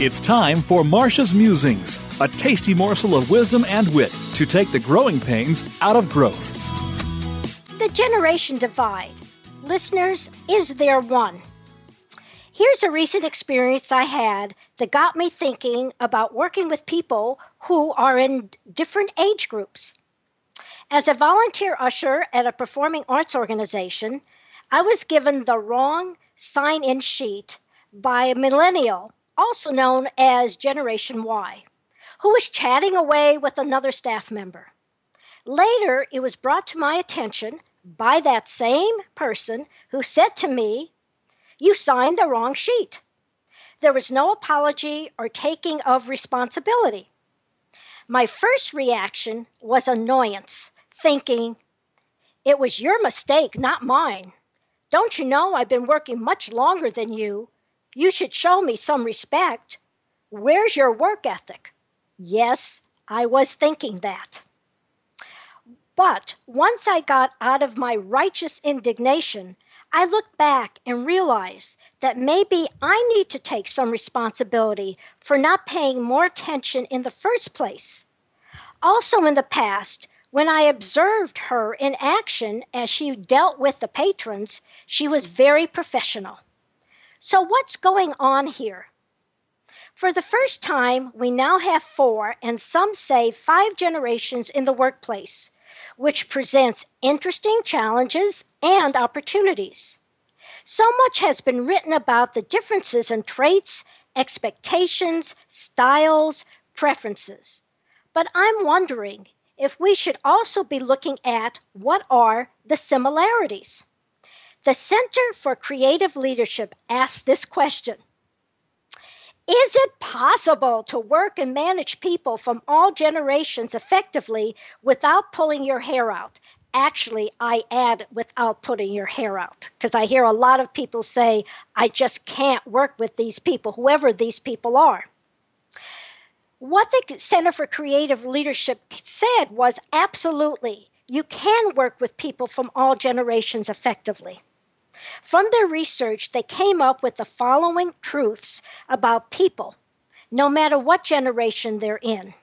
It's time for Marcia's Musings, a tasty morsel of wisdom and wit to take the growing pains out of growth. The generation divide. Listeners, is there one? Here's a recent experience I had that got me thinking about working with people who are in different age groups. As a volunteer usher at a performing arts organization, I was given the wrong sign in sheet by a millennial also known as Generation Y, who was chatting away with another staff member. Later, it was brought to my attention by that same person who said to me, You signed the wrong sheet. There was no apology or taking of responsibility. My first reaction was annoyance, thinking, It was your mistake, not mine. Don't you know I've been working much longer than you you should show me some respect. Where's your work ethic? Yes, I was thinking that. But once I got out of my righteous indignation, I looked back and realized that maybe I need to take some responsibility for not paying more attention in the first place. Also, in the past, when I observed her in action as she dealt with the patrons, she was very professional. So, what's going on here? For the first time, we now have four, and some say five generations in the workplace, which presents interesting challenges and opportunities. So much has been written about the differences in traits, expectations, styles, preferences. But I'm wondering if we should also be looking at what are the similarities. The Center for Creative Leadership asked this question Is it possible to work and manage people from all generations effectively without pulling your hair out? Actually, I add without putting your hair out because I hear a lot of people say, I just can't work with these people, whoever these people are. What the Center for Creative Leadership said was absolutely, you can work with people from all generations effectively. From their research, they came up with the following truths about people, no matter what generation they're in.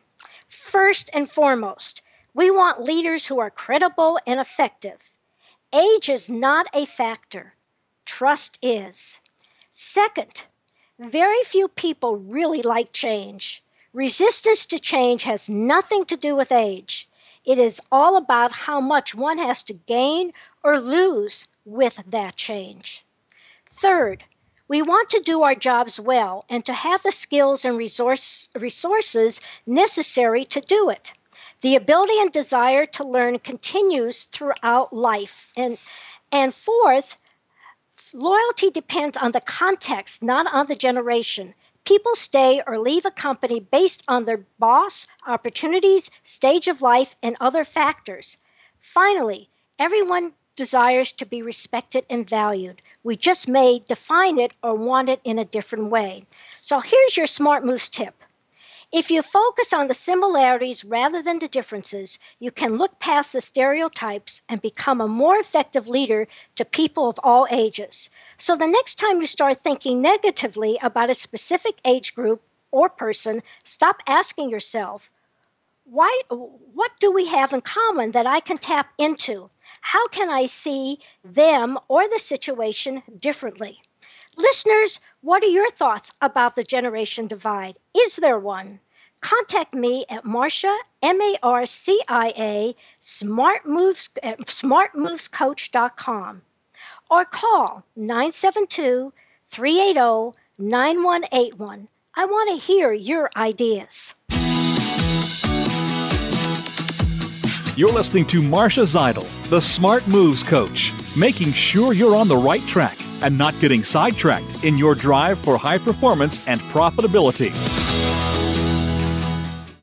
First and foremost, we want leaders who are credible and effective. Age is not a factor, trust is. Second, very few people really like change. Resistance to change has nothing to do with age. It is all about how much one has to gain or lose with that change. Third, we want to do our jobs well and to have the skills and resource, resources necessary to do it. The ability and desire to learn continues throughout life. And, and fourth, loyalty depends on the context, not on the generation. People stay or leave a company based on their boss, opportunities, stage of life, and other factors. Finally, everyone desires to be respected and valued. We just may define it or want it in a different way. So here's your smart moves tip. If you focus on the similarities rather than the differences, you can look past the stereotypes and become a more effective leader to people of all ages. So the next time you start thinking negatively about a specific age group or person, stop asking yourself, why what do we have in common that I can tap into? How can I see them or the situation differently? Listeners, what are your thoughts about the generation divide? Is there one? Contact me at Marcia, M A R C I A, Smart Moves, at smartmovescoach.com or call 972 380 9181. I want to hear your ideas. You're listening to Marcia Zidle, the Smart Moves Coach, making sure you're on the right track and not getting sidetracked in your drive for high performance and profitability.